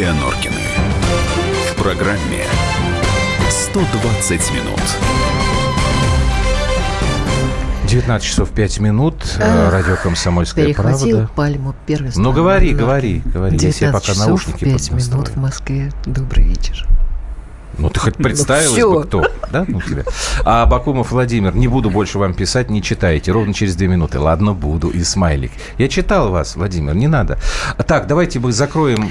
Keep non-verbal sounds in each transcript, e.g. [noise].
Юлия Норкины. В программе 120 минут. 19 часов 5 минут. Эх, Радио «Комсомольская перехватил правда». пальму первенства. Ну, говори, говори, говори. Я себе 19 пока часов наушники 5 минут в Москве. Добрый вечер. Ну, ты хоть представилась всё. бы, кто? Да, ну тебя. А Бакумов Владимир, не буду больше вам писать, не читайте. Ровно через две минуты. Ладно, буду. И смайлик. Я читал вас, Владимир, не надо. Так, давайте мы закроем,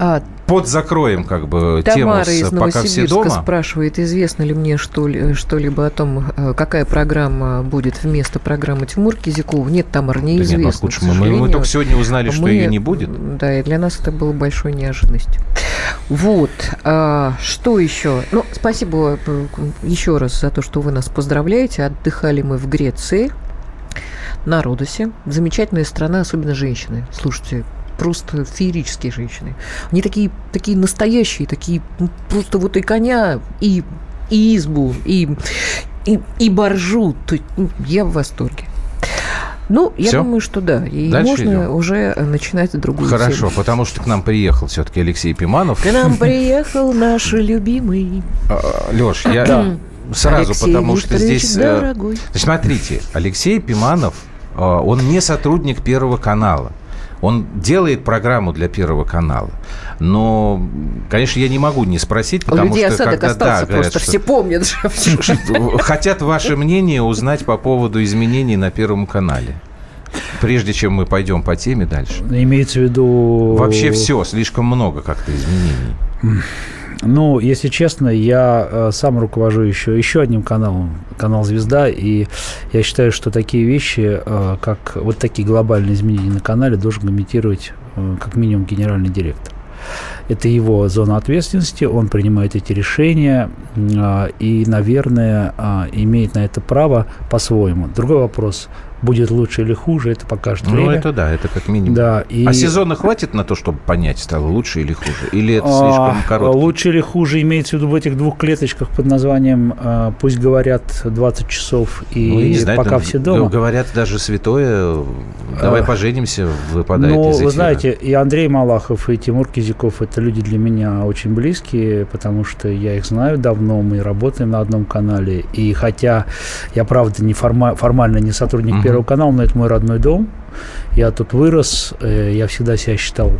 А, подзакроем как бы тему Тамара с из «Пока все дома». спрашивает, известно ли мне что ли, что-либо о том, э, какая программа будет вместо программы Тимур Кизякова. Нет, Тамара, Да неизвестно. нет, ну, слушай, мы- мы, только сегодня узнали, что Мы- ее не будет. Да, и для нас это было большой неожиданностью. Вот. а, что еще? Ну, спасибо э, еще раз за то, что вы нас поздравляете. Отдыхали мы в Греции, на Родосе. Замечательная страна, особенно женщины. Слушайте, просто феерические женщины. Они такие, такие настоящие, такие ну, просто вот и коня, и, и избу, и, и, и боржу. То есть, ну, я в восторге. Ну, я Всё? думаю, что да. И Дальше можно идём. уже начинать другую Хорошо, тему. потому что к нам приехал все-таки Алексей Пиманов. К нам приехал наш любимый Леш, я сразу, Алексей потому что здесь... э, дорогой. Значит, смотрите, Алексей Пиманов, э, он не сотрудник Первого канала. Он делает программу для Первого канала. Но, конечно, я не могу не спросить, У потому людей что осадок когда остался да, говорят, просто, что- все помнят [laughs] хотят ваше мнение узнать по поводу изменений на Первом канале. Прежде чем мы пойдем по теме дальше. Имеется в виду... Вообще все, слишком много как-то изменений. Ну, если честно, я э, сам руковожу еще, еще одним каналом, канал «Звезда», и я считаю, что такие вещи, э, как вот такие глобальные изменения на канале, должен комментировать э, как минимум генеральный директор. Это его зона ответственности, он принимает эти решения э, и, наверное, э, имеет на это право по-своему. Другой вопрос, будет лучше или хуже, это покажет Ну, время. это да, это как минимум. Да, и... А сезона хватит на то, чтобы понять, стало лучше или хуже? Или это А, слишком короткий? Лучше или хуже имеется в виду в этих двух клеточках под названием а, «Пусть говорят 20 часов» и Ну, я не знаю, «Пока там все дома». Говорят, даже святое, давай А. поженимся, выпадает Ну, из эфира. вы знаете, и Андрей Малахов, и Тимур Кизяков – это люди для меня очень близкие, потому что я их знаю давно, мы работаем на одном канале. И хотя я, правда, не форма- формально не сотрудник. Первого канала, но это мой родной дом. Я тут вырос, э, я всегда себя считал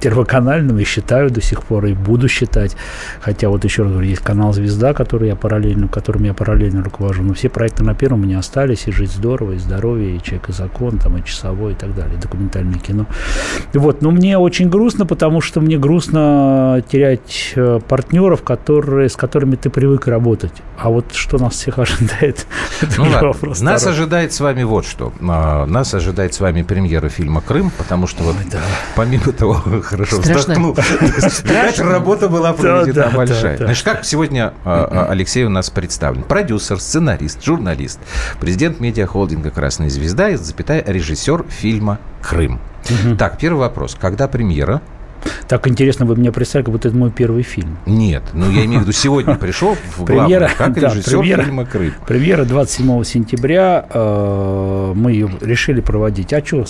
первоканальным и считаю до сих пор, и буду считать. Хотя вот еще раз говорю, есть канал «Звезда», который я параллельно, которым я параллельно руковожу. Но все проекты на первом у меня остались, и «Жить здорово», и «Здоровье», и «Человек и закон», там, и «Часовой» и так далее, документальное кино. Вот, но мне очень грустно, потому что мне грустно терять э, партнеров, которые, с которыми ты привык работать. А вот что нас всех ожидает, [laughs] это Ну вопрос нас второй. ожидает с вами вот что. А, Нас ожидает с вами премьера фильма «Крым», потому что вот помимо того, [laughs] хорошо вздохнул, видать, [laughs] работа была проведена Да, да, большая. да, да. Значит, как сегодня а, а, Алексей у нас представлен? Продюсер, сценарист, журналист, президент медиахолдинга «Красная звезда» и, запятая, режиссер фильма «Крым». Так, первый вопрос. Когда премьера? Так интересно, вы мне представили, как будто это мой первый фильм. Нет, ну я имею в виду, сегодня пришел в главную, Премьера, как да, режиссер премьера. фильма «Крым». Премьера 27 сентября. э, мы ее решили проводить. А что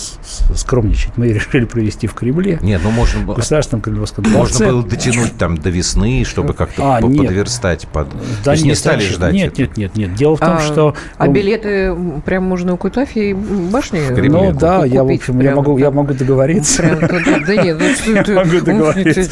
скромничать? Мы ее решили провести в Кремле. Нет, ну можно, В было- Государственном Кремлевском можно дворце. было дотянуть там до весны, чтобы как-то А, по- нет. подверстать. Под... Да То есть не нет, стали вообще- ждать. Нет, это. нет, нет, нет. Дело в том, А, что... А билеты прям можно у Кутафьей башни? Кремле Ну купить. да, я, в общем, я могу, я могу договориться. Прям да нет, ну могу [laughs] ну, договориться.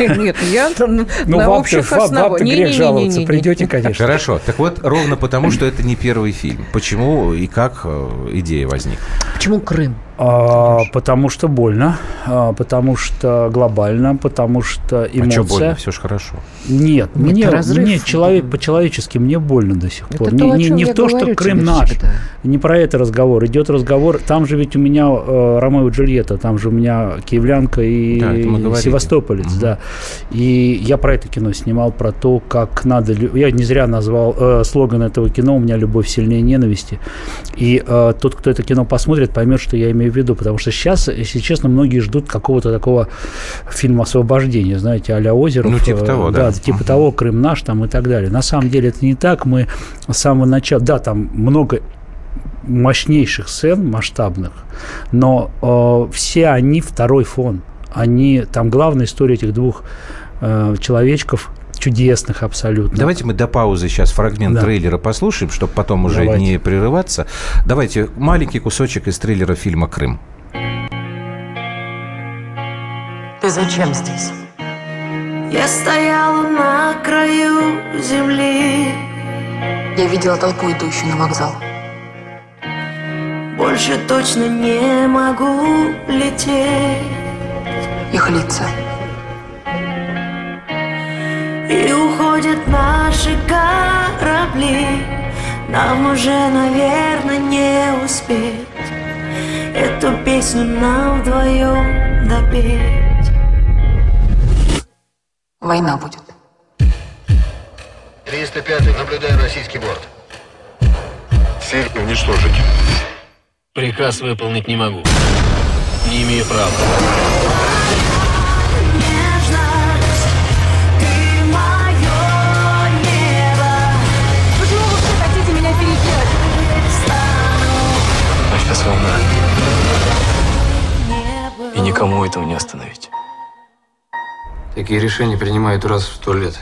Нет, я там на Ну, на вам-то, общих основах. грех жаловаться. Придете, конечно. Хорошо. Так вот, ровно потому, что это не первый фильм. Почему и как э, идея возникла? Почему Крым? А, потому что больно, а, потому что глобально, потому что А что больно? эмоция. Все же хорошо. Нет, Нет, мне, разрыв. мне человек, по-человечески мне больно до сих пор. Это не то, не, не в то, что Крым наш. всегда. Не про это разговор. Идет разговор. Там же ведь у меня э, Ромео и Джульетта, там же у меня киевлянка и Да, это говорили. Севастополец, Мгм. да. И я про это кино снимал, про то, как надо... Я не зря назвал э, слоган этого кино «У меня любовь сильнее ненависти». И э, тот, кто это кино посмотрит, поймет, что я имею в виду. Потому что сейчас, если честно, многие ждут какого-то такого фильма освобождения, знаете, а-ля Озеров. Ну, типа э, того, да. типа Мгм. того, Крым наш там и так далее. На самом деле это не так. Мы с самого начала... Да, там много мощнейших сцен, масштабных, но э, все они второй фон. они, там главная история этих двух э, человечков, чудесных абсолютно. Давайте мы до паузы сейчас фрагмент Да. трейлера послушаем, чтобы потом уже Давайте. не прерываться. Давайте маленький кусочек из трейлера фильма «Крым». Ты зачем здесь? Я стояла на краю земли Я видела толпу, идущую на вокзал. Больше точно не могу лететь Их лица. И уходят наши корабли Нам уже, наверное, не успеть Эту песню нам вдвоем допеть Война будет. 305 наблюдаю российский борт. Цель уничтожить. Приказ выполнить не могу. Не имею права. Сейчас волна. И никому этого не остановить. Такие решения принимают раз в сто лет.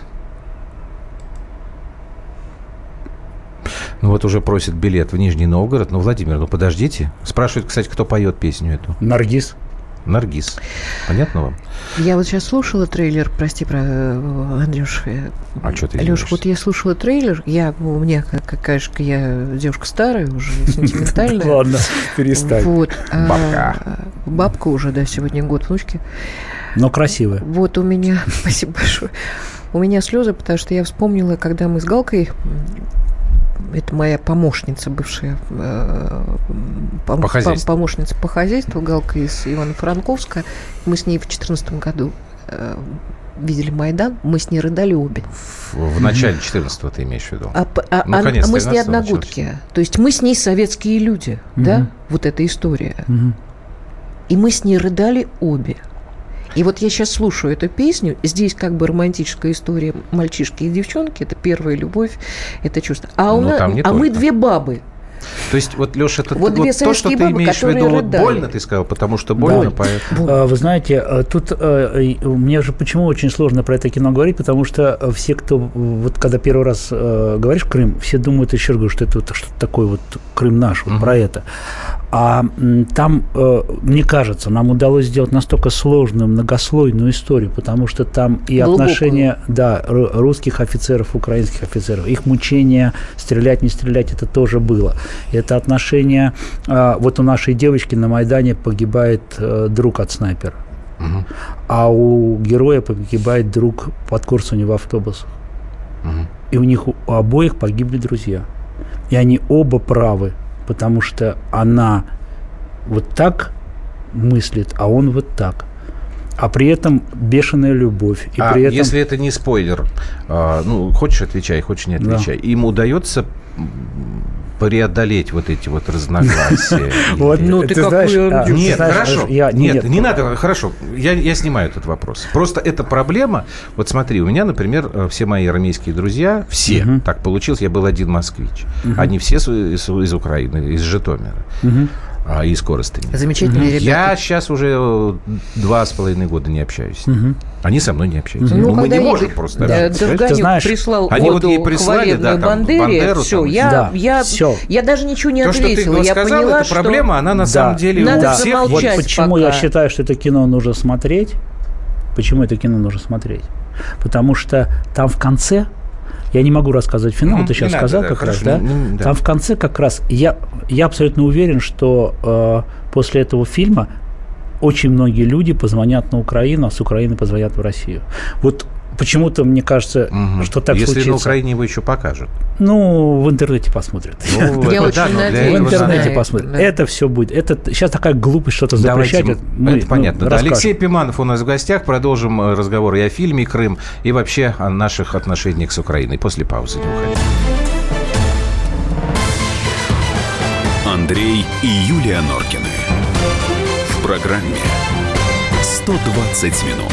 Ну вот уже просит билет в Нижний Новгород. Ну, Владимир, ну подождите. Спрашивают, кстати, кто поет песню эту. Наргиз. Наргиз. Понятно вам? Я вот сейчас слушала трейлер, прости, про э, Андрюш. э, А что ты Леш, вот я слушала трейлер, я, у меня, как- же я девушка старая, уже [laughs] сентиментальная. Ладно, перестань. Вот. а, Бабка. Бабка уже, да, сегодня год внучки. Но красивая. Вот у меня, [laughs] спасибо большое, у меня слезы, потому что я вспомнила, когда мы с Галкой, это моя помощница бывшая, э, пом- По хозяйству. пом- помощница по хозяйству, Галка из Ивано-Франковска, мы с ней в 2014 году э, видели Майдан, мы с ней рыдали обе. В, в начале 14-го ты имеешь в виду? А, а- Ну, а- конец а мы с ней 13-го одногодки. То есть мы с ней советские люди, да? Мгм. Вот эта история. Мгм. И мы с ней рыдали обе. И вот я сейчас слушаю эту песню. Здесь как бы романтическая история мальчишки и девчонки. Это первая любовь, это чувство. А, у Ну, на- там не а мы две бабы. То есть, вот, Леша, это Вот вот то, что ты бабы, имеешь в виду, вот больно, ты сказал, потому что больно, Боль. поэтому... А, Вы знаете, э, тут э, мне же почему очень сложно про это кино говорить, потому что э, все, кто вот когда первый раз говоришь Крым, все думают еще раз, говорю, что это вот что-то такое вот Крым наш, вот Мгм. про это. А там, мне кажется, нам удалось сделать настолько сложную, многослойную историю, потому что там и Глубокую. отношения, да, ру- русских офицеров, украинских офицеров, их мучения, стрелять, не стрелять, это тоже было. Это отношения, а, вот у нашей девочки на Майдане погибает э, друг от снайпера, Мгм. а у героя погибает друг под курсами в автобусах. Мгм. И у них у обоих погибли друзья. И они оба правы, потому что она вот так мыслит, а он вот так. А при этом бешеная любовь. И а при этом... если это не спойлер, а, ну, хочешь отвечай, хочешь не Да. отвечай, им удается преодолеть вот эти вот разногласия? [laughs] Вот, Ну, ты какой знаешь, а, Нет, хорошо. Нет, не надо, хорошо. Я, я снимаю этот вопрос. Просто эта проблема. Вот смотри, у меня, например, э, все мои армейские друзья, все, так получилось, я был один москвич. Они все из Украины, из Житомира, А, из Коростыни. Замечательные ребята. Я сейчас уже э, два с половиной года не общаюсь. Мгм. Они со мной не общаются. Мгм. Ну, мы когда не можем просто. общаться, понимаешь? Довганюк Ты знаешь, прислал они вот ей прислали, да, там, Бандере, Бандеру все, там. я, Да, я, всё. я даже ничего не То, что ты ответила. вот я сказал, поняла, это что проблема, она на Да. самом деле Надо у всех. Вот почему пока. я считаю, что это кино нужно смотреть. Почему это кино нужно смотреть? Потому что там в конце, я не могу рассказывать финал, Мгм, ты сейчас надо, сказал да, как хорошо, раз, да? не- не- да. Там в конце как раз, я, я абсолютно уверен, что э, после этого фильма очень многие люди позвонят на Украину, а с Украины позвонят в Россию. Вот почему-то мне кажется, Мгм. что так Если случится. на Украине его еще покажут. Ну, в интернете посмотрят. Ну, [laughs] Я очень да, надеюсь. В интернете посмотрят. да. Это все будет. Это сейчас такая глупость что-то Давайте, запрещать. м, Мы, это ну, понятно. да. расскажем. Алексей Пиманов у нас в гостях. Продолжим э, разговор и о фильме «Крым», и вообще о наших отношениях с Украиной. После паузы не уходите. Андрей и Юлия Норкины. В программе 120 минут.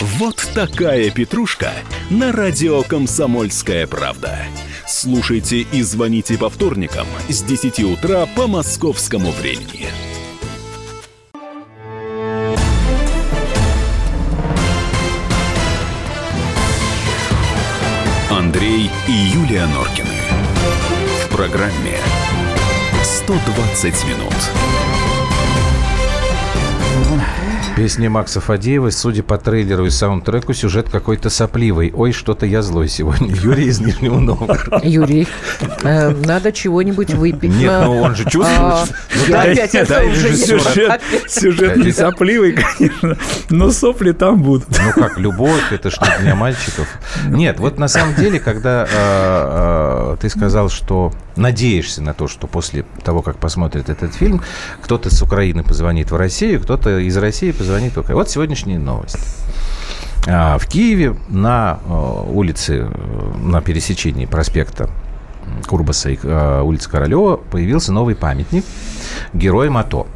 Вот такая петрушка на радио «Комсомольская правда». Слушайте и звоните по вторникам с 10 утра по московскому времени. Андрей и Юлия Норкины. В программе «120 минут». Песня Макса Фадеева, судя по трейлеру и саундтреку, сюжет какой-то сопливый. Ой, что-то я злой сегодня. [laughs] Юрий из Нижнего Новгорода. Юрий, э, надо чего-нибудь выпить. Нет, ну он же чувствует. А, Ну, да, опять это уже не Сюжет, сюжет не сопливый, конечно, но сопли там будут. Ну как, любовь, это что для мальчиков. Нет, вот на самом деле, когда э, э, ты сказал, что надеешься на то, что после того, как посмотрит этот фильм, кто-то с Украины позвонит в Россию, кто-то из России позвонит в Украину. Вот сегодняшняя новость. А, В Киеве на э, улице, э, на пересечении проспекта Курбаса и э, улицы Королева появился новый памятник героям АТО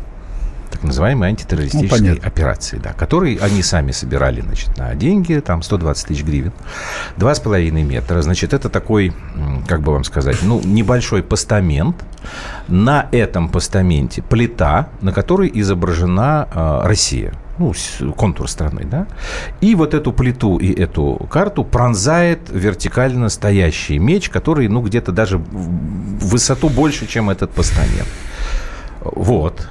так называемой антитеррористической Ну, операции, да, который они сами собирали, значит, на деньги, там 120 тысяч гривен, два с половиной метра, значит, это такой, как бы вам сказать, ну, небольшой постамент, на этом постаменте плита, на которой изображена э, Россия, ну, контур страны, да, и вот эту плиту и эту карту пронзает вертикально стоящий меч, который, ну, где-то даже в высоту больше, чем этот постамент. Вот.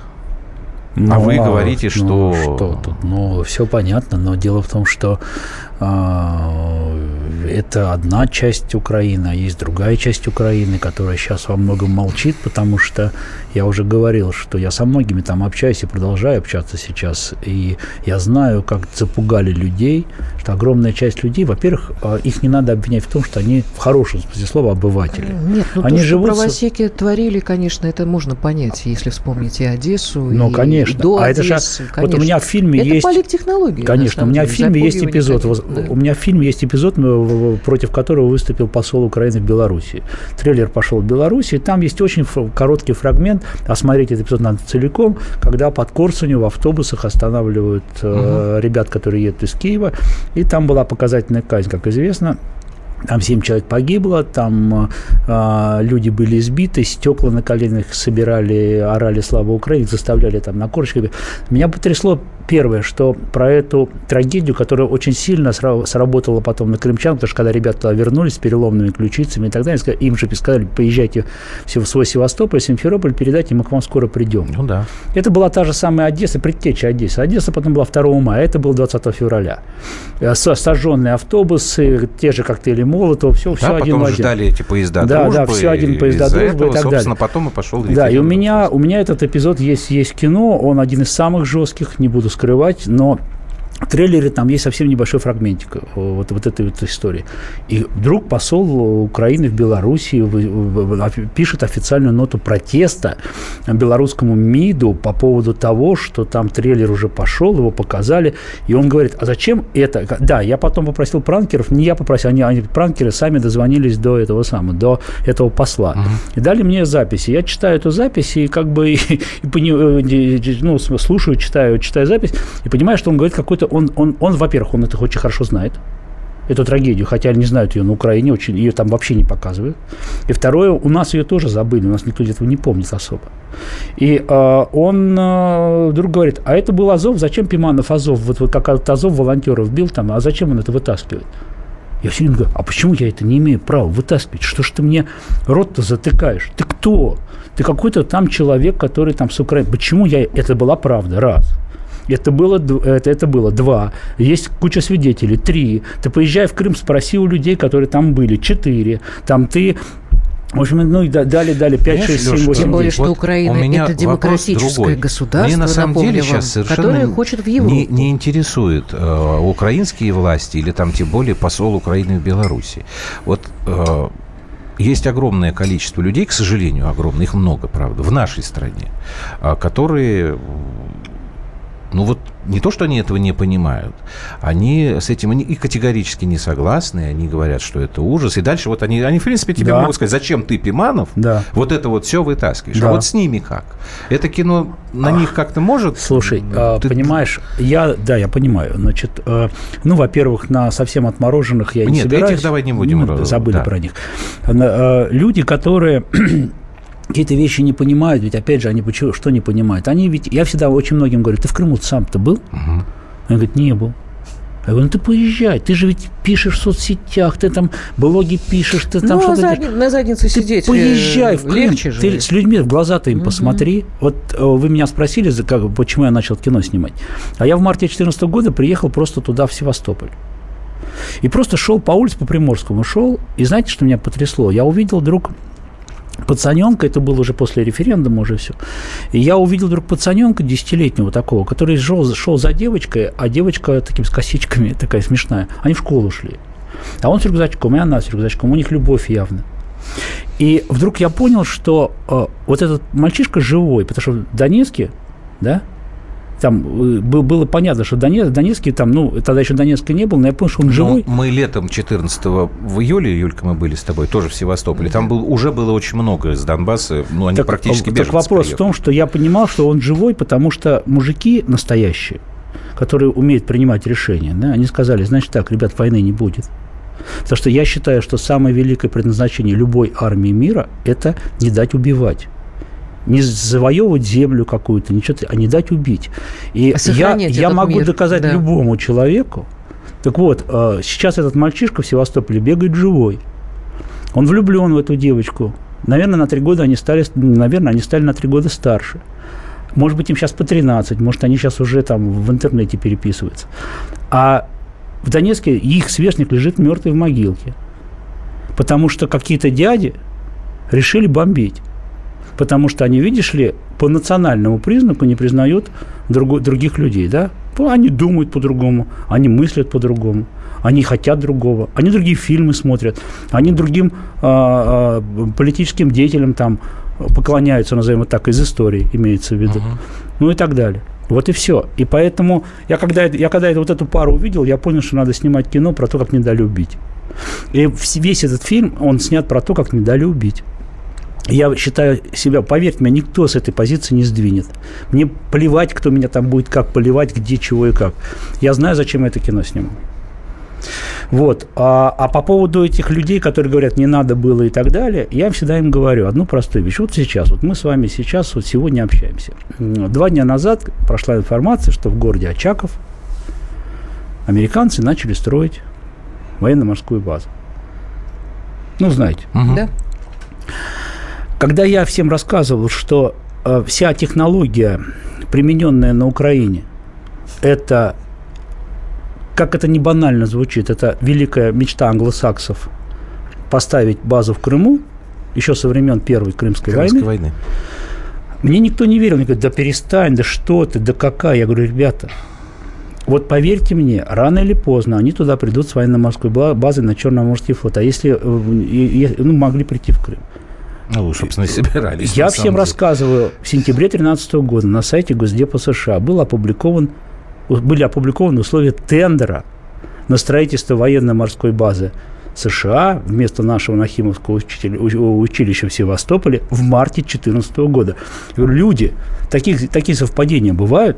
А вы говорите, ну, что- что тут? Ну, все понятно, но дело в том, что а, это одна часть Украины, а есть другая часть Украины, которая сейчас во многом молчит, потому что я уже говорил, что я со многими там общаюсь и продолжаю общаться сейчас, и я знаю, как запугали людей, что огромная часть людей, во-первых, а, их не надо обвинять в том, что они в хорошем смысле слова обыватели. Нет, ну Они то, живут правосеки творили, конечно, это можно понять, если вспомнить и Одессу, Ну, и, конечно. и до а это же, Одессы, вот у конечно. меня в фильме это есть... политтехнология. Конечно, у меня в деле, фильме есть эпизод, конечно, да. у меня в фильме есть эпизод, в- в- против которого выступил посол Украины в Беларуси. Трейлер пошел в Беларуси, и там есть очень короткий фрагмент, осмотреть этот эпизод надо целиком, когда под Корсунью в автобусах останавливают э, ребят, которые едут из Киева, и там была показательная казнь, как известно. Там семь человек погибло, там э, люди были избиты, стекла на коленях собирали, орали «Слава Украине», заставляли там на корочках. Меня потрясло первое, что про эту трагедию, которая очень сильно сра- сработала потом на крымчан, потому что когда ребята вернулись с переломными ключицами и так далее, им же сказали, поезжайте в свой Севастополь, Симферополь, передайте, мы к вам скоро придем. Ну да. Это была та же самая Одесса, предтеча Одессы. Одесса потом была 2 мая, это было 20 февраля. Э, со- Сожженные автобусы, те же коктейли Молотова, все, все Да, один потом в один. ждали эти поезда Да, дружбы. да, всё один и поезда дружбы и этого, так собственно, далее. потом и пошел Да, и у меня, у меня этот эпизод есть, есть кино, он один из самых жестких, не буду скрывать, но в трейлере там есть совсем небольшой фрагментик э, вот, вот этой вот истории. И вдруг посол Украины в в- пишет официальную ноту протеста белорусскому МИДу по поводу того, что там трейлер уже пошел, его показали, и он говорит, а зачем это? Да, я потом попросил пранкеров, не я попросил, они, они пранкеры сами дозвонились до этого самого, до этого посла. И дали мне записи. Я читаю эту запись и как бы и, [laughs] и пони- э, ну, слушаю, читаю, читаю запись и понимаю, что он говорит какой-то... Он, он, он, во-первых, он это очень хорошо знает, эту трагедию, хотя не знают ее на Украине, очень, ее там вообще не показывают. И второе, у нас ее тоже забыли, у нас никто этого не помнит особо. И э, он э, вдруг говорит, а это был Азов, зачем Пиманов Азов, вот, вот как Азов волонтеров бил там, а зачем он это вытаскивает? Я все время говорю, а почему я это не имею права вытаскивать? Что ж ты мне рот-то затыкаешь? Ты кто? Ты какой-то там человек, который там с Украины. Почему я... Это была правда, раз. Это было, это, это было два. Есть куча свидетелей. Три. Ты поезжай в Крым, спроси у людей, которые там были. Четыре. Там ты В общем, ну и да- дали, дали 5, 6, 7, 8, Тем более, 10. что Вот Украина это демократическое государство, Мне на самом напомню деле вам, сейчас совершенно которое хочет в Европу. не, не интересует э, украинские власти или там тем более посол Украины в Беларуси. Вот э, есть огромное количество людей, к сожалению, огромное, их много, правда, в нашей стране, а, которые ну вот не то, что они этого не понимают, они с этим они и категорически не согласны, они говорят, что это ужас. И дальше вот они, они в принципе, тебе Да. могут сказать, зачем ты, Пиманов, Да. вот это вот все вытаскиваешь. Да. А вот с ними как? Это кино на них как-то может? Слушай, а, Ты- понимаешь, я, да, я понимаю. Значит, э, ну, во-первых, на совсем отмороженных я не Нет, собираюсь. этих давай не будем, Ну, забыли да. про них. Э, Люди, которые какие-то вещи не понимают, ведь опять же, они почему, что не понимают? Они ведь, я всегда очень многим говорю, ты в Крыму сам-то был? Мгм. Они говорят, не был. Я говорю, ну ты поезжай, ты же ведь пишешь в соцсетях, ты там блоги пишешь, ты там Ну, а что-то... задни- на заднице Ты сидеть э, поезжай в Крым, легче же. ты с людьми в глаза-то им посмотри. Вот э, вы меня спросили, за как, почему я начал кино снимать. А я в марте 2014 года приехал просто туда, в Севастополь. И просто шел по улице, по Приморскому шел, и знаете, что меня потрясло? Я увидел вдруг пацаненка, это было уже после референдума уже все, и я увидел вдруг пацаненка десятилетнего такого, который шел, шел за девочкой, а девочка таким с косичками, [laughs] такая смешная, они в школу шли. А он с рюкзачком, и она с рюкзачком, у них любовь явно. И вдруг я понял, что э, вот этот мальчишка живой, потому что в Донецке, да, там э, был- было понятно, что Донецк, Донецкий там, ну, тогда еще Донецка не было, но я понял, что он Ну, живой. мы летом 14 в июле, Юлька, мы были с тобой, тоже в Севастополе. Там был, уже было очень много из Донбасса. Ну, они Так, практически так беженцы вопрос приехали. в том, что я понимал, что он живой, потому что мужики настоящие, которые умеют принимать решения, да, они сказали, значит так, ребят, войны не будет. Потому что я считаю, что самое великое предназначение любой армии мира – это не дать убивать. Не завоевывать землю какую-то, ничего, а не дать убить. И я, Сохранять я этот могу мир, доказать да. любому человеку. Так вот, э, сейчас этот мальчишка в Севастополе бегает живой. Он влюблен в эту девочку. Наверное, на три года они стали, наверное, они стали на три года старше. Может быть, им сейчас по 13, может, они сейчас уже там в интернете переписываются. А в Донецке их сверстник лежит мертвый в могилке. Потому что какие-то дяди решили бомбить. Потому что они, видишь ли, по национальному признаку не признают друго- других людей, да? Они думают по-другому, они мыслят по-другому, они хотят другого, они другие фильмы смотрят, они другим а, политическим деятелям там поклоняются, назовем это так, из истории имеется в виду, ну и так далее. Вот и все. И поэтому я когда, я когда это, вот эту пару увидел, я понял, что надо снимать кино про то, как не дали убить. И весь этот фильм, он снят про то, как не дали убить. Я считаю себя, поверьте мне, никто с этой позиции не сдвинет. Мне плевать, кто меня там будет как поливать, где, чего и как. Я знаю, зачем я это кино сниму. Вот. А, а по поводу этих людей, которые говорят, не надо было и так далее, я всегда им говорю одну простую вещь. Вот сейчас, вот мы с вами сейчас, вот сегодня общаемся. Два дня назад прошла информация, что в городе Очаков американцы начали строить военно-морскую базу. Ну, знаете. Мгм. Да. Когда я всем рассказывал, что э, вся технология, примененная на Украине, это, как это не банально звучит, это великая мечта англосаксов поставить базу в Крыму, еще со времен Первой Крымской, Крымской войны. войны. Мне никто не верил. Мне говорят, да перестань, да что ты, да какая. Я говорю, ребята, вот поверьте мне, рано или поздно они туда придут с военно-морской ба- базой на Черноморский флот. А если э, ну, могли прийти в Крым? Ну, собственно, и собирались. Я всем деле. рассказываю, в сентябре 2013 года на сайте Госдепа США был опубликован, были опубликованы условия тендера на строительство военно-морской базы США вместо нашего Нахимовского училища в Севастополе в марте 2014 года. Люди, таких, такие совпадения бывают?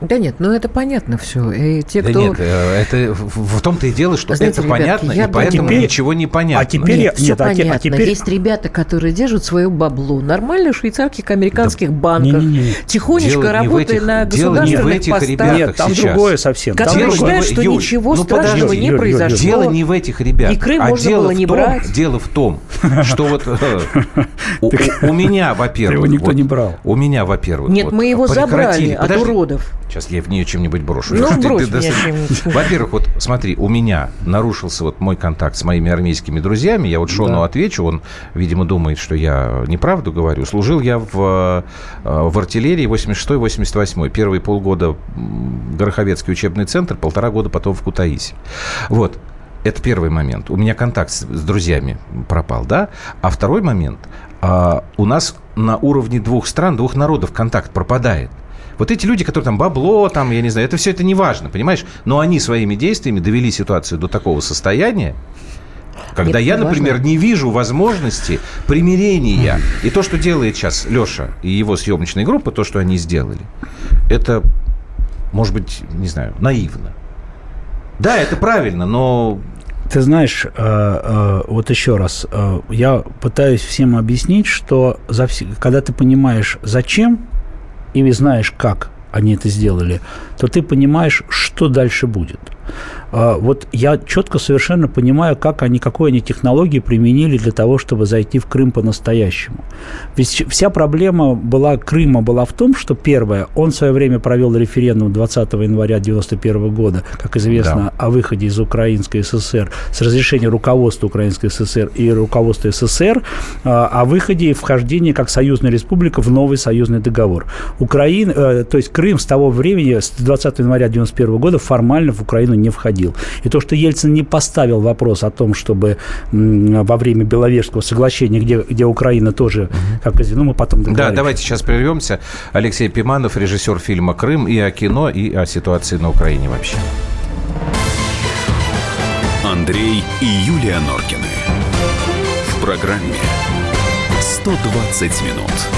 Да нет, ну это понятно все. И те, Да кто... нет, э, это в том-то и дело, что Знаете, это ребятки, понятно, я и поэтому теперь- ничего не понятно. а теперь- Нет, я- все нет, а а понятно. теперь- Есть ребята, которые держат свое бабло нормально в швейцарских, американских банках, Не-не-не. тихонечко Дело не в работая этих- на дело не в государственных этих постах, ребятах. Нет, там сейчас. другое совсем. Там которые Дело не считают, в- что Юль, ничего ну страшного подожди, не Юль, Юль, произошло. Дело не в этих ребятах, И Крым а можно дело было в не том, брать. дело в том, [laughs] что вот э, [laughs] у, меня, во-первых, Его никто не брал. У меня, во-первых, Нет, мы его забрали от уродов. Сейчас я в нее чем-нибудь брошу. Ну, Ты- ты- брось ты- меня чем-нибудь. Во-первых, вот смотри, у меня нарушился вот мой контакт с моими армейскими друзьями. Я вот Шону Да. отвечу, он, видимо, думает, что я неправду говорю. Служил я в, э, в артиллерии 86-88. Первые полгода Гороховецкий учебный центр, полтора года потом в Кутаиси. Вот. Это первый момент. У меня контакт с, с друзьями пропал, да? А второй момент. а, у нас на уровне двух стран, двух народов контакт пропадает. Вот эти люди, которые там бабло, там, я не знаю, это все это не важно, понимаешь? Но они своими действиями довели ситуацию до такого состояния, когда Нет, я, например, важно. не вижу возможности примирения. И то, что делает сейчас Леша и его съемочная группа, то, что они сделали, это, может быть, не знаю, наивно. Да, это правильно, но Ты знаешь, э, э, вот еще раз, э, я пытаюсь всем объяснить, что за вс- когда ты понимаешь, зачем, и знаешь, как они это сделали, то ты понимаешь, что дальше будет. А, Вот я четко совершенно понимаю, как они, какой они технологии применили для того, чтобы зайти в Крым по-настоящему. Ведь вся проблема была Крыма была в том, что первое, он в свое время провел референдум 20 января 1991 года, как известно, о выходе из Украинской ССР с разрешения руководства Украинской ССР и руководства СССР а, о выходе и вхождении как союзная республика в новый союзный договор. Украина, э, то есть Крым с того времени, с 20 января 1991 года формально в Украину не входил. И то, что Ельцин не поставил вопрос о том, чтобы во время Беловежского соглашения, где, где Украина тоже, как известно, ну, мы потом Да, давайте сейчас прервемся. Алексей Пиманов, режиссер фильма «Крым» и о кино, и о ситуации на Украине вообще. Андрей и Юлия Норкины. В программе 120 минут.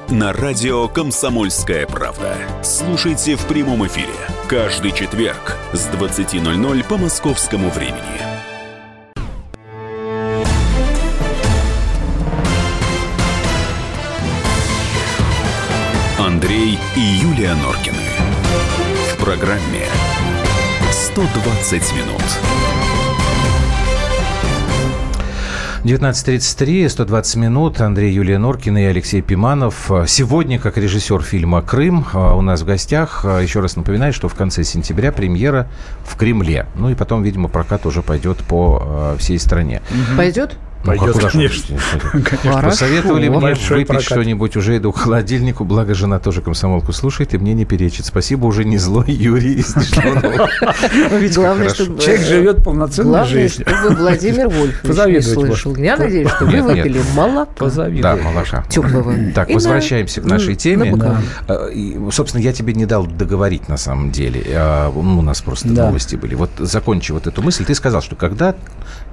на радио «Комсомольская правда». Слушайте в прямом эфире каждый четверг с 20.00 по московскому времени. Андрей и Юлия Норкины. В программе 120 минут. 19.33, 120 минут. Андрей Юлия Норкина и Алексей Пиманов. Сегодня, как режиссер фильма «Крым», а, у нас в гостях. А, Еще раз напоминаю, что в конце сентября премьера в Кремле. Ну и потом, видимо, прокат уже пойдет по а, всей стране. Пойдет? Ну, Пойдет, же конечно. он? Хорошо. Посоветовали мне выпить прокат. что-нибудь, уже иду к холодильнику, благо жена тоже комсомолку слушает и мне не перечит. Спасибо, уже не злой Юрий из Нижнего Новгорода. Главное, чтобы... Человек живет полноценной Главное, жизнью. чтобы Владимир Вольфович слышал. Я надеюсь, что вы выпили молока Да, молока. теплого. Так, возвращаемся к нашей теме. Э, собственно, я тебе не дал договорить на самом деле. А, ну, у нас просто новости были. Вот закончи вот эту мысль. Ты сказал, что когда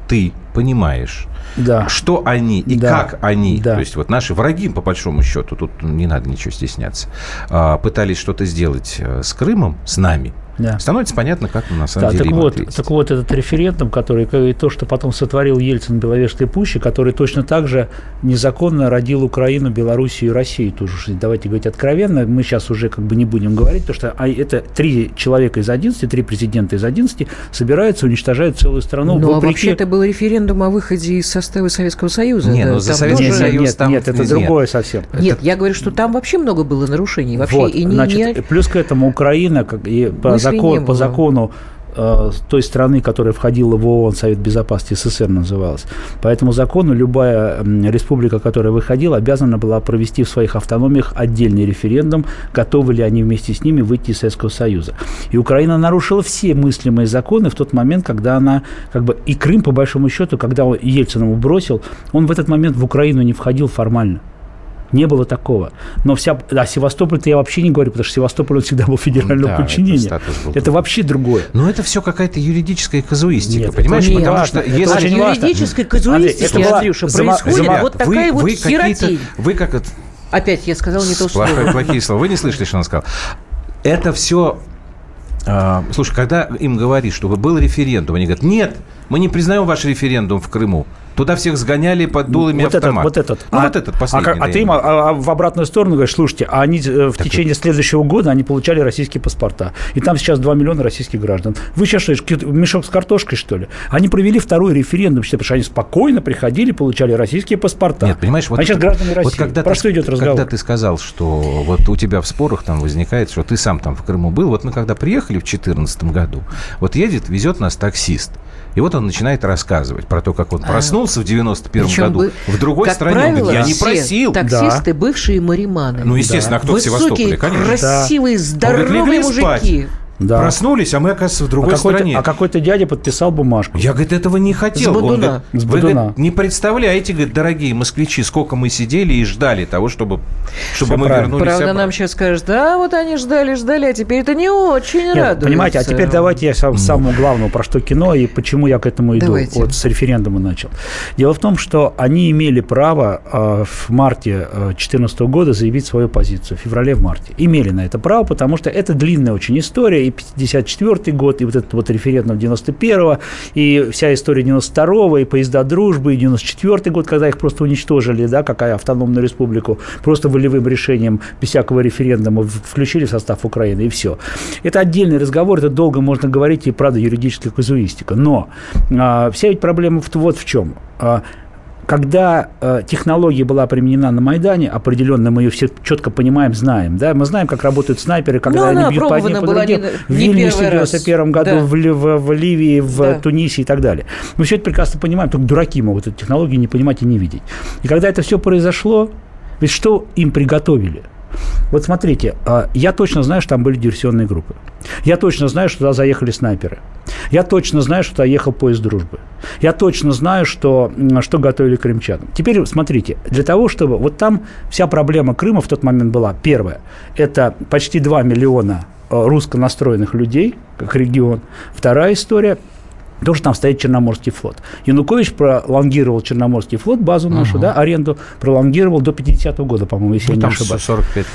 ты понимаешь, Да. что они и Да. как они, Да. то есть вот наши враги, по большому счету, тут не надо ничего стесняться, а, пытались что-то сделать э, с Крымом, с нами, Да. становится понятно, как на самом Да, деле так вот, ответить. так вот, этот референдум, который и то, что потом сотворил Ельцин в Беловежской пуще, который точно так же незаконно родил Украину, Белоруссию и Россию. Тоже, давайте говорить откровенно, мы сейчас уже как бы не будем говорить, потому что а, это три человека из 11, три президента из 11 собираются, уничтожают целую страну. Ну, а вопреки- вообще это был референдум о выходе из состава Советского Союза. Не, Да, ну за Советский тоже- Нет, Союз нет, там- нет, это нет. другое совсем. Нет, я говорю, что там вообще много было нарушений. Вообще, Вот, и не, значит, не- плюс к этому Украина, как и по, закон- по закону э, той страны, которая входила в ООН, Совет Безопасности СССР называлась. По этому закону любая республика, которая выходила, обязана была провести в своих автономиях отдельный референдум, готовы ли они вместе с ними выйти из Советского Союза. И Украина нарушила все мыслимые законы в тот момент, когда она, как бы, и Крым, по большому счету, когда он Ельцин ему бросил, он в этот момент в Украину не входил формально. Не было такого. Но вся... А Севастополь-то я вообще не говорю, потому что Севастополь он всегда был федерального Да, это подчинения. статус был Это, вообще другое. Но это все какая-то юридическая казуистика, Нет, понимаешь? это не Потому важно. что Это если... очень важно. юридической Андрей, это была Андрюша, зама- происходит зама- вот такая вы, вот вы херотень. вы как это, Опять я сказала не то слово. плохие, плохие слова. Вы не слышали, что он сказал? Это все А, слушай, когда им говоришь, что был референдум, они говорят, нет, мы не признаем ваш референдум в Крыму. Туда всех сгоняли под дулами вот автоматов. Этот, вот этот. Ну, а, вот этот а, последний. как- а ты им а, а в обратную сторону говоришь, слушайте, а они э, в течение следующего года они получали российские паспорта. И там сейчас 2 миллиона российских граждан. Вы сейчас что, мешок с картошкой, что ли? Они провели второй референдум, потому что они спокойно приходили, получали российские паспорта. Нет, понимаешь, вот, они сейчас граждане России. вот когда Про ты, что идет разговор? Когда ты сказал, что вот у тебя в спорах там возникает, что ты сам там в Крыму был, вот мы когда приехали в 2014 году, вот едет, везет нас таксист, и вот он начинает рассказывать про то, как он проснулся в 91 Причем году бы- в другой стране. Правило, говорит, я не просил. таксисты бывшие мариманы. Ну, естественно, а кто в Высокие, Севастополе, конечно. красивые, здоровые говорит, спать. Да. Проснулись, а мы, оказывается, в а другой какой-то, стране. а какой-то дядя подписал бумажку. Я, говорит, этого не хотел. С Он говорит, С Вы, говорит, не представляете, говорит, дорогие москвичи, сколько мы сидели и ждали того, чтобы, чтобы мы правильно. вернулись Правда, обратно. нам сейчас скажут, да, вот они ждали, ждали, а теперь это не очень Нет, радуется. понимаете, а теперь давайте я сам, самому главному, про что кино и почему я к этому иду. Давайте. Вот с референдума начал. Дело в том, что они имели право э, в марте 2014 года заявить свою позицию, в феврале, в марте. Имели на это право, потому что это длинная очень история, и 54 год, и вот этот вот референдум 91-го, и вся история 92-го, и поезда дружбы, и 94 год, когда их просто уничтожили, да, какая автономную республику, просто волевым решением, без всякого референдума, включили в состав Украины, и все. Это отдельный разговор, это долго можно говорить, и правда юридическая казуистика. Но а, вся ведь проблема вот в чем. А, когда э, технология была применена на Майдане, определенно мы ее все четко понимаем, знаем, да, мы знаем, как работают снайперы, когда Ну, они она бьют по одним по другим. не- в Вильнюсе в первый раз. 91 году, Да. в, в- в Ливии, в Да. Тунисе и так далее. Мы все это прекрасно понимаем, только дураки могут эту технологию не понимать и не видеть. И когда это все произошло, ведь что им приготовили? Вот смотрите, а, я точно знаю, что там были диверсионные группы. Я точно знаю, что туда заехали снайперы. Я точно знаю, что туда ехал поезд дружбы. Я точно знаю, что, что готовили крымчанам. Теперь смотрите, для того, чтобы... Вот там вся проблема Крыма в тот момент была. Первое, это почти 2 миллиона э, русско настроенных людей, как регион. Вторая история – что там стоит Черноморский флот. Янукович пролонгировал Черноморский флот, базу нашу, Мгм. да, аренду пролонгировал до 50-го года, по-моему, если Ну, я не ошибаюсь. 45, э,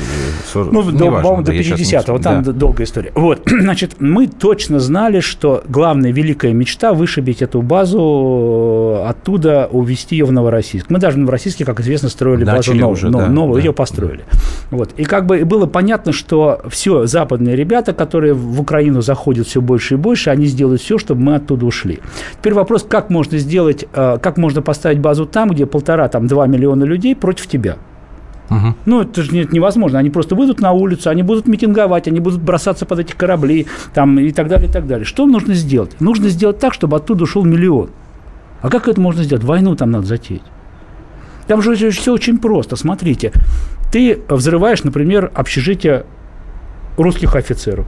40, Ну, до, неважно, по-моему, да, до я щас не 50-го, вспомню. там Да. долгая история. Вот, [clears throat] значит, мы точно знали, что главная великая мечта – вышибить эту базу, э, оттуда увезти ее в Новороссийск. Мы даже в Новороссийске, как известно, строили Начали базу новую, уже, но- да, новую, да. ее построили. Вот. И как бы было понятно, что все западные ребята, которые в Украину заходят все больше и больше, они сделают все, чтобы мы оттуда ушли. Теперь вопрос, как можно сделать, э, как можно поставить базу там, где полтора, там, два миллиона людей против тебя. Мгм. Ну, это же не- невозможно. Они просто выйдут на улицу, они будут митинговать, они будут бросаться под эти корабли там, и так далее, и так далее. Что нужно сделать? Нужно сделать так, чтобы оттуда ушел миллион. А как это можно сделать? Войну там надо затеять. Там же все очень просто. Смотрите, ты взрываешь, например, общежитие русских офицеров.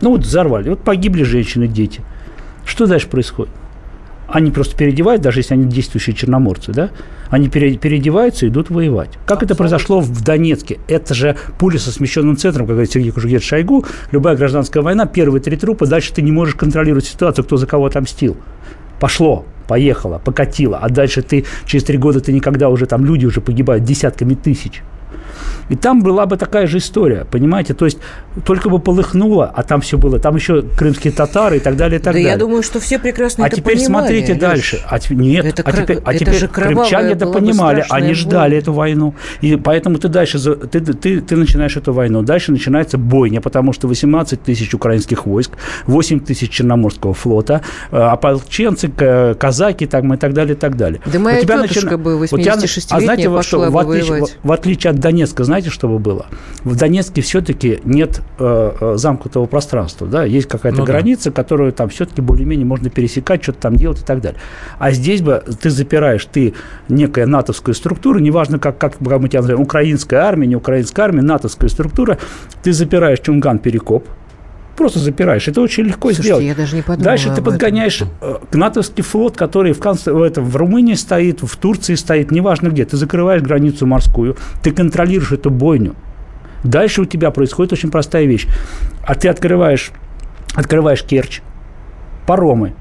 Ну вот взорвали, вот погибли женщины, дети. Что дальше происходит? Они просто переодевают, даже если они действующие черноморцы, да, они пере- переодеваются и идут воевать. Как это произошло в Донецке? Это же пуля со смещенным центром, как говорит Сергей Кужугет Шойгу. Любая гражданская война, первые три трупа, дальше ты не можешь контролировать ситуацию, кто за кого отомстил. Пошло, поехало, покатило. А дальше ты, через три года ты никогда уже, там люди уже погибают десятками тысяч. И там была бы такая же история, понимаете? То есть только бы полыхнуло, а там все было. Там еще крымские татары и так далее, и так да далее. я думаю, что все прекрасно А это теперь понимали, смотрите Лёш. дальше. А нет, Это а теперь, а теперь же крымчане это понимали, они боль. ждали эту войну. И поэтому ты дальше, ты, ты, ты начинаешь эту войну. Дальше начинается бойня, потому что 18 тысяч украинских войск, 8 тысяч Черноморского флота, э, ополченцы, казаки там, и так далее, и так далее. Да моя У тебя тетушка бы, у тебя на- 86-летняя, а знаете, вот что, в в отличие от Донецка, знаете, что бы было? В Донецке все-таки нет э, э, замкнутого пространства, да, есть какая-то Ну да. граница, которую там все-таки более-менее можно пересекать, что-то там делать и так далее. А здесь бы ты запираешь, ты некая натовская структура, неважно, как, как мы тебя называем, украинская армия, не украинская армия, натовская структура, ты запираешь Чунган-Перекоп, просто запираешь. Это очень легко Слушайте, сделать. я даже не подумала Дальше ты об этом. подгоняешь э, натовский флот, который в, конце, в, этом, в Румынии стоит, в Турции стоит, неважно где. Ты закрываешь границу морскую, ты контролируешь эту бойню. Дальше у тебя происходит очень простая вещь. А ты открываешь, открываешь Керчь, паромы.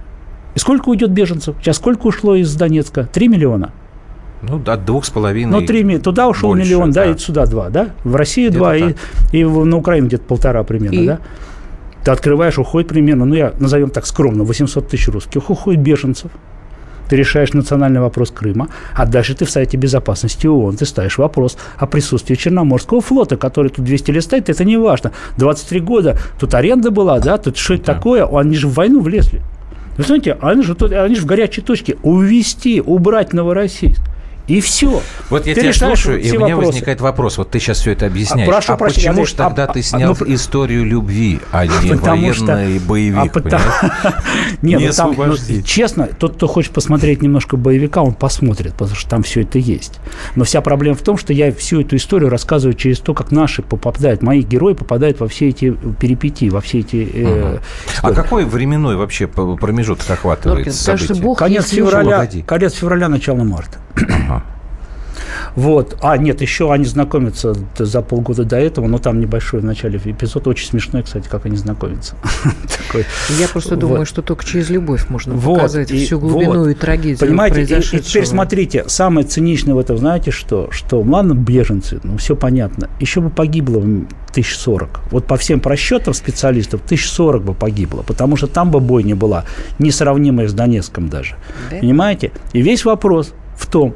И сколько уйдет беженцев? Сейчас сколько ушло из Донецка? Три миллиона. Ну, от двух с половиной. Ну, три, ми- туда ушел больше, миллион, да, да. и сюда два, да? В Россию Где-то два, и, так. и на Украину где-то полтора примерно, И? да? Ты открываешь, уходит примерно, ну, я назовем так скромно, 800 тысяч русских, уходит беженцев. Ты решаешь национальный вопрос Крыма, а дальше ты в Совете Безопасности ООН, ты ставишь вопрос о присутствии Черноморского флота, который тут 200 лет стоит, это не важно. 23 года, тут аренда была, да, тут что это такое, они же в войну влезли. Вы знаете, они же, тут- они же в горячей точке. Увести, убрать Новороссийск. И все. Вот я Ты тебя слушаю, и у меня вопросы. возникает вопрос. Вот ты сейчас все это объясняешь. А, прошу а прощения, почему же тогда а, ты а, снял ну, историю любви, а не Потому что- военный боевик? а потому-? Нет, Не ну там, ну, честно, тот, кто хочет посмотреть немножко боевика, он посмотрит, потому что там все это есть. Но вся проблема в том, что я всю эту историю рассказываю через то, как наши попадают, мои герои попадают во все эти перипетии, во все эти... э, А истории. какой временной вообще промежуток охватывает событие? Конец февраля, конец февраля, начало марта. Ага. Вот. А, нет, еще они знакомятся за полгода до этого, но там небольшой в начале эпизод. Очень смешной, кстати, как они знакомятся. [laughs] Такой. Я просто Вот. думаю, что только через любовь можно Вот, показать и- всю глубину вот. и трагедию Понимаете, и- теперь смотрите, самое циничное в этом, знаете что? Что, ладно, беженцы, ну, все понятно. Еще бы погибло в 1040. Вот по всем просчетам специалистов 1040 бы погибло, потому что там бы бойня была несравнимая с Донецком даже. Да? Понимаете? И весь вопрос в том,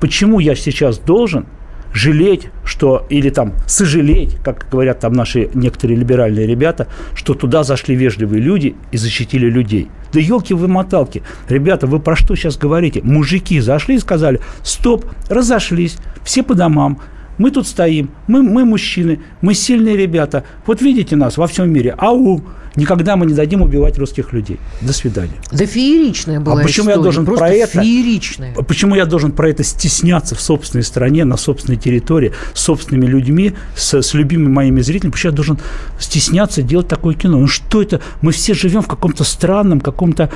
почему я сейчас должен жалеть, что или там сожалеть, как говорят там наши некоторые либеральные ребята, что туда зашли вежливые люди и защитили людей. Да елки вы моталки. Ребята, вы про что сейчас говорите? Мужики зашли и сказали, стоп, разошлись, все по домам, мы тут стоим, мы, мы мужчины, мы сильные ребята. Вот видите нас во всем мире. Ау! Никогда мы не дадим убивать русских людей. До свидания. Да фееричная была А почему я история, должен просто про это? фееричная. Почему я должен про это стесняться в собственной стране, на собственной территории, с собственными людьми, с, с любимыми моими зрителями? Почему я должен стесняться делать такое кино? Ну что это? Мы все живем в каком-то странном, каком-то...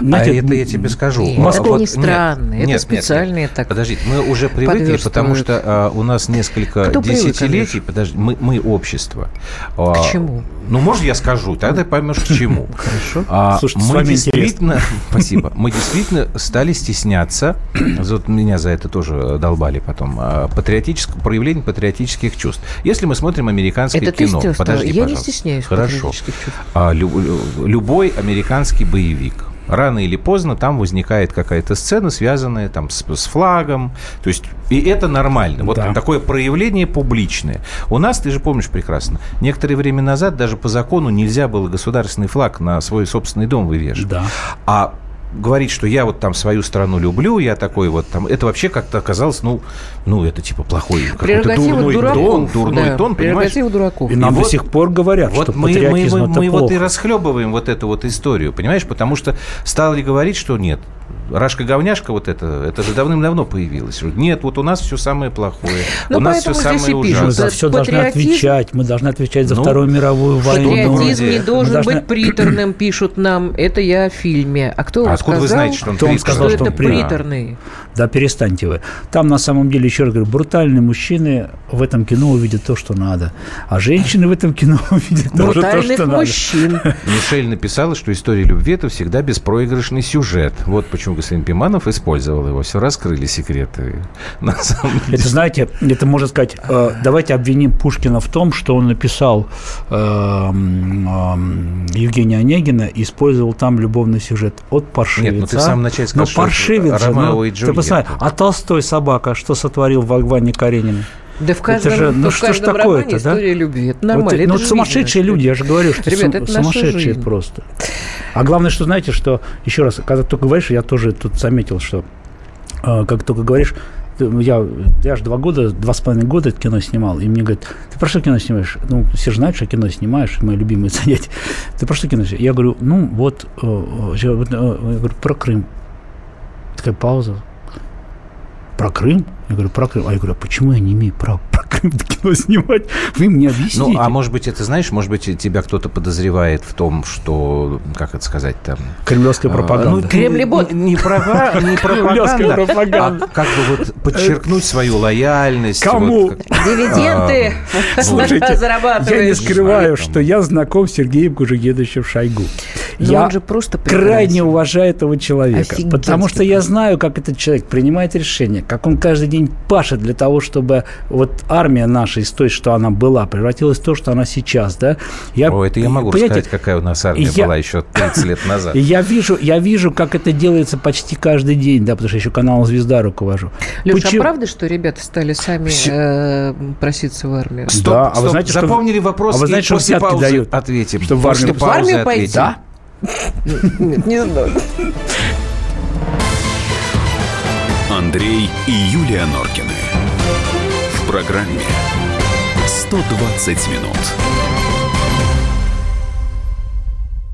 знаете, а это я тебе скажу. Нет, А это не нет, странно, это нет, нет, специальные нет. так Подождите, мы уже привыкли, потому что а, у нас несколько Кто привык, десятилетий, подожди, мы, мы общество. А, К чему? Ну, может, я скажу, тогда поймешь, к чему. [laughs] Хорошо. А, Слушайте, с мы вами действительно, [laughs] спасибо, мы действительно стали стесняться, [clears throat] вот меня за это тоже долбали потом, а, патриотического, проявления патриотических чувств. Если мы смотрим американское Это ты кино, стесняешься? подожди, Я не пожалуйста. стесняюсь Хорошо. патриотических чувств. А, лю- лю- любой американский боевик. Рано или поздно там возникает какая-то сцена, связанная там с, с флагом. То есть, и это нормально. Вот Да. такое проявление публичное. У нас, ты же помнишь прекрасно, некоторое время назад даже по закону нельзя было государственный флаг на свой собственный дом вывешивать. Да. А говорить, что я вот там свою страну люблю, я такой вот там, это вообще как-то оказалось, ну, ну это типа плохой какой-то дурной дураков. тон, дурной да, тон, понимаешь? Дураков. И нам И до вот- сих пор говорят, Вот что мы, мы, мы, мы вот и плохо. расхлебываем вот эту вот историю, понимаешь? Потому что стали говорить, что нет. Рашка-говняшка вот это, это же давным-давно появилось. Нет, вот у нас все самое плохое. Ну, у нас все самое пишут, Мы ужасное. за все должны отвечать. Мы должны отвечать за Ну, Вторую мировую войну. Патриотизм не должен должны- быть приторным, пишут нам. Это я о фильме. А кто А вам откуда вы сказал, знаете, что он Кто приторный? сказал, что что это он приторный? Да перестаньте вы. Там на самом деле, еще раз говорю, брутальные мужчины в этом кино увидят то, что надо. А женщины в этом кино [laughs] увидят тоже то, Брутальных что надо. мужчин. Мишель написала, что история любви это всегда беспроигрышный сюжет. Вот почему господин Пиманов использовал его. Все раскрыли секреты. [laughs] На самом деле. Это, знаете, это можно сказать, э, давайте обвиним Пушкина в том, что он написал э, эм, Евгения Онегина и использовал там любовный сюжет от паршивеца. Нет, ну ты в самом начале сказал, что паршивец же, ну, и ты Джульетта. посмотри, а Толстой собака, что сотворил в Ване Каренине? Да в каждом, же, ну что ж такое-то, романе да? история любви. Это Вот, нормально. ну, это вот же сумасшедшие видно, люди, я же говорю, что Ребят, сум- это сумасшедшие жизнь. просто. А главное, что знаете, что, еще раз, когда ты говоришь, я тоже тут заметил, что э, как только говоришь, ты- я, я же два года, два с половиной года это кино снимал, и мне говорят, ты про что кино снимаешь? Ну, все же знают, что кино снимаешь, мои любимые [laughs] занятия. Ты про что кино снимаешь? Я говорю, ну, вот, э, э, я вот, э, я говорю, про Крым. Такая пауза. Про Крым? Я говорю, про Крым. А я говорю, а почему я не имею права про Крым кино снимать? Вы мне объясните. Ну, а может быть, это, знаешь, может быть, тебя кто-то подозревает в том, что, как это сказать, там... Кремлевская а, пропаганда. ну, Кремлебот. Не, не права- не пропаганда, пропаганда. а как бы вот подчеркнуть свою лояльность. Кому? Дивиденды А, Слушайте, [laughs] я не скрываю, что я знаком с Сергеем Кужегедовичем Шойгу. Но я он же просто крайне уважаю этого человека. Офигеть Потому что я знаю, как этот человек принимает решения, как он каждый день пашет для того, чтобы вот армия наша из той, что она была, превратилась в то, что она сейчас. Да? Я, О, это я могу рассказать, какая у нас армия я- была еще 30 лет назад. [laughs] я вижу, я вижу, как это делается почти каждый день, да, потому что еще канал «Звезда» руковожу. Леша, Почему- а правда, что ребята стали сами э, проситься в армию? Стоп, Да, а вы стоп, знаете, что- запомнили вопрос а вы и знаете, что после паузы дают? ответим. Чтобы в После армию- в армию пойти? ответим. Да? Не знаю. Андрей и Юлия Норкины. В программе 120 минут.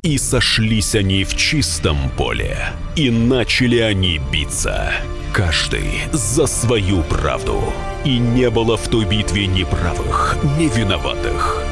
И сошлись они в чистом поле, и начали они биться. Каждый за свою правду. И не было в той битве ни правых, ни виноватых.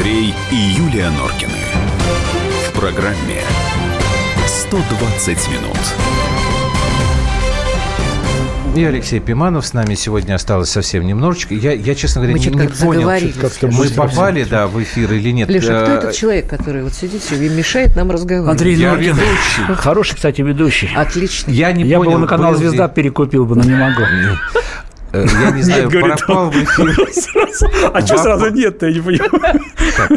Андрей и Юлия Норкины. В программе 120 минут. И Алексей Пиманов с нами сегодня осталось совсем немножечко. Я, я честно говоря, Мы не, не понял, мы попали да, в эфир или нет. Леша, а кто Э, этот человек, который вот сидит и мешает нам разговаривать? Андрей Я Норкин. ведущий. Хороший, кстати, ведущий. Отлично. Я не Я бы понял, его на канал «Звезда» перекупил бы, но не могу. Э, Я не знаю, говорит, пропал в эфир. [laughs] А что сразу нет-то, я не понимаю.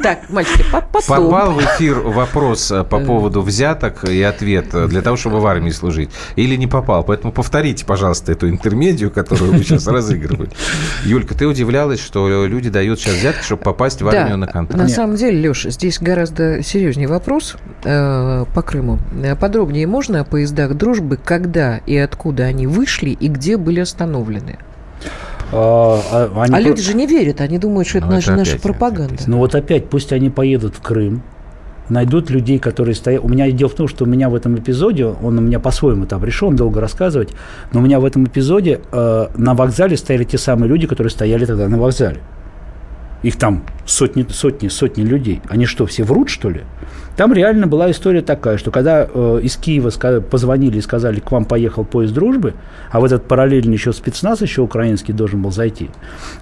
Так, мальчики, по- потом. Попал в эфир вопрос э, по поводу взяток и ответ э, для того, чтобы в армии служить. Или не попал. Поэтому повторите, пожалуйста, эту интермедию, которую вы сейчас разыгрывали. Юлька, ты удивлялась, что люди дают сейчас взятки, чтобы попасть в армию на контракт. На самом деле, Леш, здесь гораздо серьезнее вопрос э, по Крыму. Э, Подробнее можно о поездах дружбы, когда и откуда они вышли и где были остановлены? А, а, они а люди же не верят, они думают, что это Ну, наша, это наша пропаганда. Ну вот опять, пусть они поедут в Крым, найдут людей, которые стоят... У меня дело в том, что у меня в этом эпизоде, он у меня по-своему там решил, он долго рассказывать, но у меня в этом эпизоде э, на вокзале стояли те самые люди, которые стояли тогда на вокзале. Их там сотни, сотни, сотни людей. Они что, все врут, что ли? Там реально была история такая, что когда э, из Киева позвонили и сказали, к вам поехал поезд дружбы, а в этот параллельно еще спецназ еще украинский должен был зайти,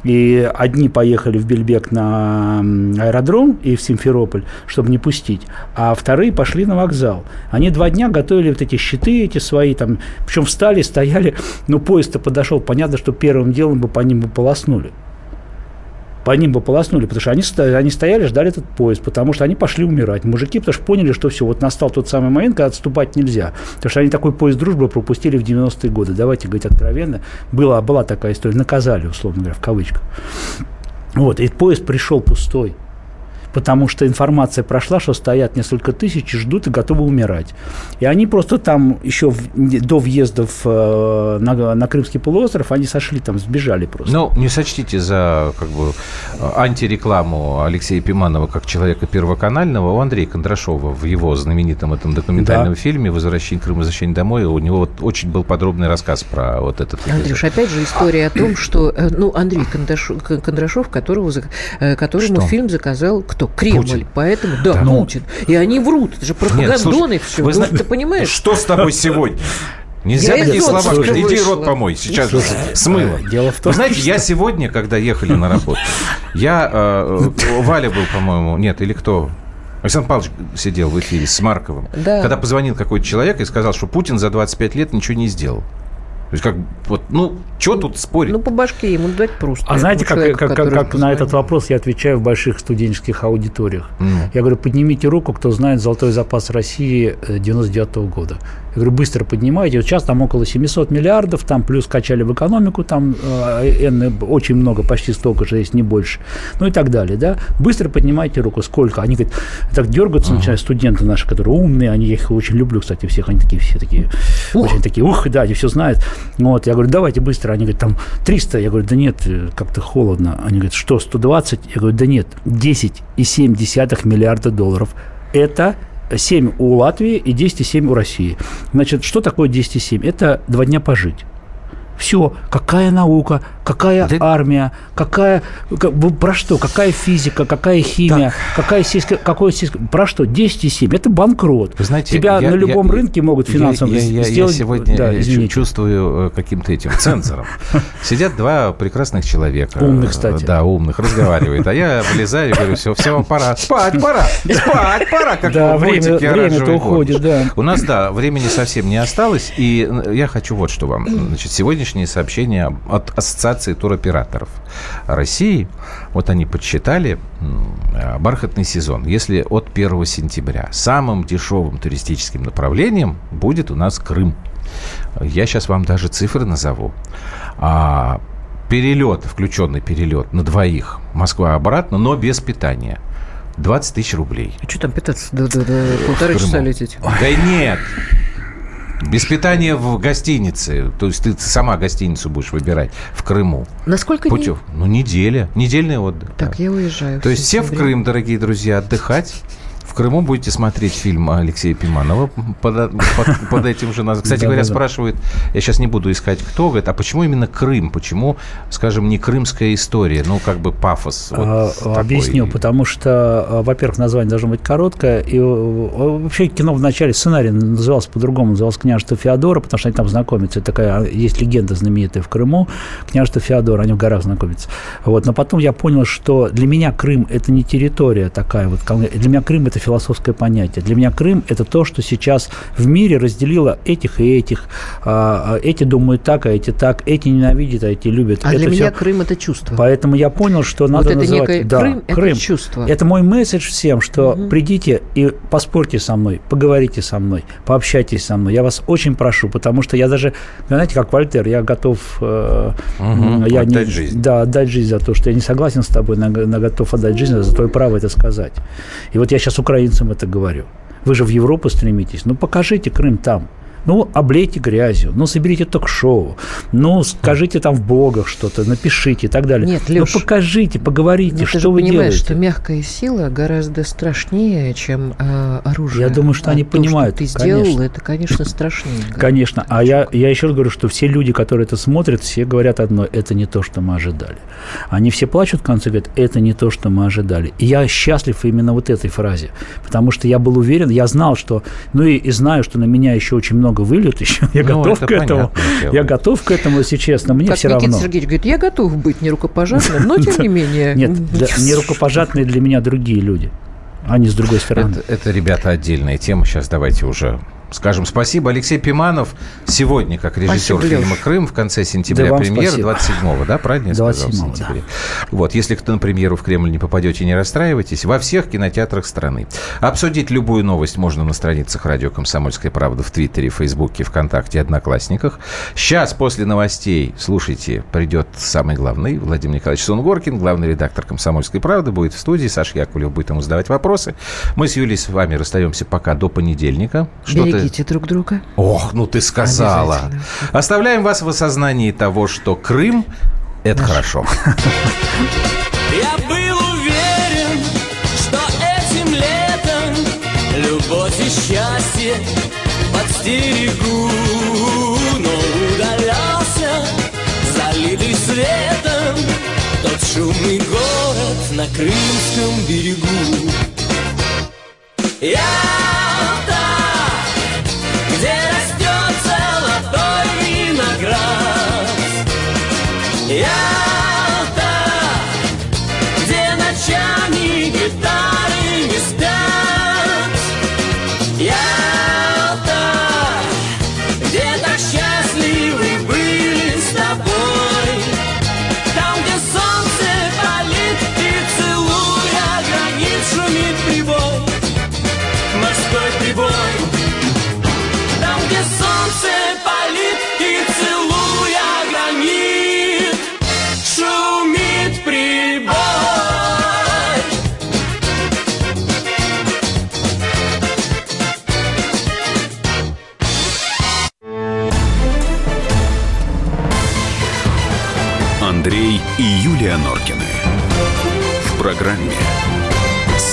и одни поехали в Бельбек на аэродром и в Симферополь, чтобы не пустить, а вторые пошли на вокзал. Они два дня готовили вот эти щиты эти свои, там, причем встали, стояли, но поезд-то подошел, понятно, что первым делом бы по ним бы полоснули по ним бы полоснули, потому что они, они стояли, ждали этот поезд, потому что они пошли умирать. Мужики, потому что поняли, что все, вот настал тот самый момент, когда отступать нельзя. Потому что они такой поезд дружбы пропустили в 90-е годы. Давайте говорить откровенно. Была, была такая история. Наказали, условно говоря, в кавычках. Вот, и поезд пришел пустой. Потому что информация прошла, что стоят несколько тысяч и ждут и готовы умирать. И они просто там еще в- до въезда в, э, на, на Крымский полуостров, они сошли там, сбежали просто. Ну, не сочтите за как бы антирекламу Алексея Пиманова как человека первоканального. У Андрея Кондрашова в его знаменитом этом документальном Да. фильме «Возвращение Крыма, возвращение домой» у него вот очень был подробный рассказ про вот этот эпизод. Андрюш, опять же история о том, что, э, ну, Андрей Кондрашов, Кондрашов которого, э, которому Что? фильм заказал кто? Кремль. Путин. Поэтому, да, Да. Путин. И они врут. Это же пропагандоны Нет, все. вы зна- ты понимаешь? Что с тобой сегодня? Нельзя Я такие слова говорить. Иди вышла. рот помой. Сейчас Слушай, смыло. э, дело в том, Вы знаете, что- я сегодня, когда ехали на работу, я... э, э, Валя был, по-моему, нет, или кто? Александр Павлович сидел в эфире с Марковым. Да. Когда позвонил какой-то человек и сказал, что Путин за 25 лет ничего не сделал. То есть как, вот, ну, что тут спорить? Ну, по башке ему дать просто. А знаете, как, человеку, как, как, как на этот вопрос я отвечаю в больших студенческих аудиториях? Ну. Я говорю, поднимите руку, кто знает золотой запас России э, 99 года. Я говорю, быстро поднимайте. Вот сейчас там около 700 миллиардов, там плюс качали в экономику, там э, очень много, почти столько же, есть не больше. Ну и так далее, да. Быстро поднимайте руку. Сколько? Они говорят, так дергаться начинают студенты наши, которые умные, они, я их очень люблю, кстати, всех, они такие все такие, очень такие, ух, да, они все знают. Вот, я говорю, давайте быстро. Они говорят, там 300. Я говорю, да нет, как-то холодно. Они говорят, что, 120? Я говорю, да нет, 10,7 миллиарда долларов. Это 7 у Латвии и 10,7 у России. Значит, что такое 10,7? Это два дня пожить. Все, какая наука, какая армия, какая, как- про что, какая физика, какая химия, какая сельская, какое сельское, про что, 10,7, это банкрот. Вы знаете, Тебя я- на любом я- рынке могут я- финансово я, я- я сделать. сегодня да, извините. чувствую э, каким-то этим цензором. [laughs] Сидят два прекрасных человека. Умных, кстати. Да, умных, разговаривают. А я влезаю и говорю, все, все, пора. Спать пора, спать пора, как Да, в время- «Оранжевый уходит, город». да. У нас, да, времени совсем не осталось. И э, я хочу вот что вам. Значит, сегодняшнее сообщение от Ассоциации туроператоров России. Вот они подсчитали э, бархатный сезон. Если от 1 сентября самым дешевым туристическим направлением будет у нас Крым. Я сейчас вам даже цифры назову. А, перелет, включенный перелет на двоих Москва обратно, но без питания. 20 тысяч рублей. А что там питаться? Да, да, да, полтора часа лететь. Да нет. Без питания в гостинице. То есть ты сама гостиницу будешь выбирать в Крыму. На сколько дней? Путев. Ну, неделя. Недельный отдых. Так, я уезжаю. То есть все в. Крым, дорогие друзья, отдыхать. В Крыму будете смотреть фильм Алексея Пиманова под, под- под этим же названием. Кстати говоря, спрашивают, я сейчас не буду искать, кто, говорит, а почему именно Крым? Почему, скажем, не крымская история? Ну, как бы пафос. вот А, такой. Объясню, потому что, а, во-первых, название должно быть короткое, и э, вообще кино в начале сценарий назывался по-другому, назывался «Княжество Феодора», потому что они там знакомятся. Это такая, а, есть легенда знаменитая в Крыму, «Княжество Феодора», они в горах знакомятся. Вот. Но потом я понял, что для меня Крым – это не территория такая вот, для меня Крым – это философское понятие. Для меня Крым – это то, что сейчас в мире разделило этих и этих. А, а, Эти думают так, а эти так, эти ненавидят, а эти любят. А Это для меня Крым – это чувство. Поэтому я понял, что Вот надо это называть... некое Да, Крым – это чувство. Это мой месседж всем, что придите и поспорьте со мной, поговорите со мной, пообщайтесь со мной. Я вас очень прошу, потому что я даже, знаете, как Вольтер, я готов... э, Мгм, я отдать жизнь. Да, отдать жизнь за то, что я не согласен с тобой, но, но готов отдать жизнь за твое право это сказать. И вот я сейчас украинцам это говорю. Вы же в Европу стремитесь. Ну, покажите Крым там. Ну, облейте грязью, ну, соберите ток-шоу, ну, скажите там в блогах что-то, напишите и так далее. Нет, ну, Лёш, покажите, поговорите, Ну, что же вы понимаешь, делаете. что мягкая сила гораздо страшнее, чем э, оружие. Я думаю, что А они то, понимают, Что ты сделал, конечно. это, конечно, страшнее. Конечно. А я, я еще раз говорю, что все люди, которые это смотрят, все говорят одно, это не то, что мы ожидали. Они все плачут в конце, говорят, это не то, что мы ожидали. И я счастлив именно вот этой фразе, потому что я был уверен, я знал, что, ну и, и знаю, что на меня еще очень много выльют еще, я [laughs] Ну, готов это к этому. дело. Я готов к этому, если честно, мне Как все Никита равно. Сергеевич говорит, я готов быть нерукопожатным, но тем не [laughs] менее. Нет, да, не рукопожатные для меня другие люди. Они с другой стороны. Это, ребята, отдельная тема. Сейчас давайте уже скажем спасибо. Алексей Пиманов сегодня, как режиссер Спасибо, фильма. «Крым», в конце сентября Да премьера, спасибо. 27-го, да, правильно я сказал? 27-го, в сентябре. Вот, если кто на премьеру в Кремль не попадете, не расстраивайтесь. Во всех кинотеатрах страны. Обсудить любую новость можно на страницах радио «Комсомольская правда» в Твиттере, Фейсбуке, ВКонтакте, Одноклассниках. Сейчас, после новостей, слушайте, придет самый главный, Владимир Николаевич Сунгоркин, главный редактор «Комсомольской правды», будет в студии. Саша Яковлев будет ему задавать вопросы. Мы с Юлей с вами расстаемся пока до понедельника. Что-то- Берегите друг друга. Ох, ну ты сказала. Оставляем вас в осознании того, что Крым – это хорошо. [laughs] Я был уверен, что этим летом любовь и счастье подстерегу, но удалялся, залитый светом, тот шумный город на Крымском берегу. Ялта,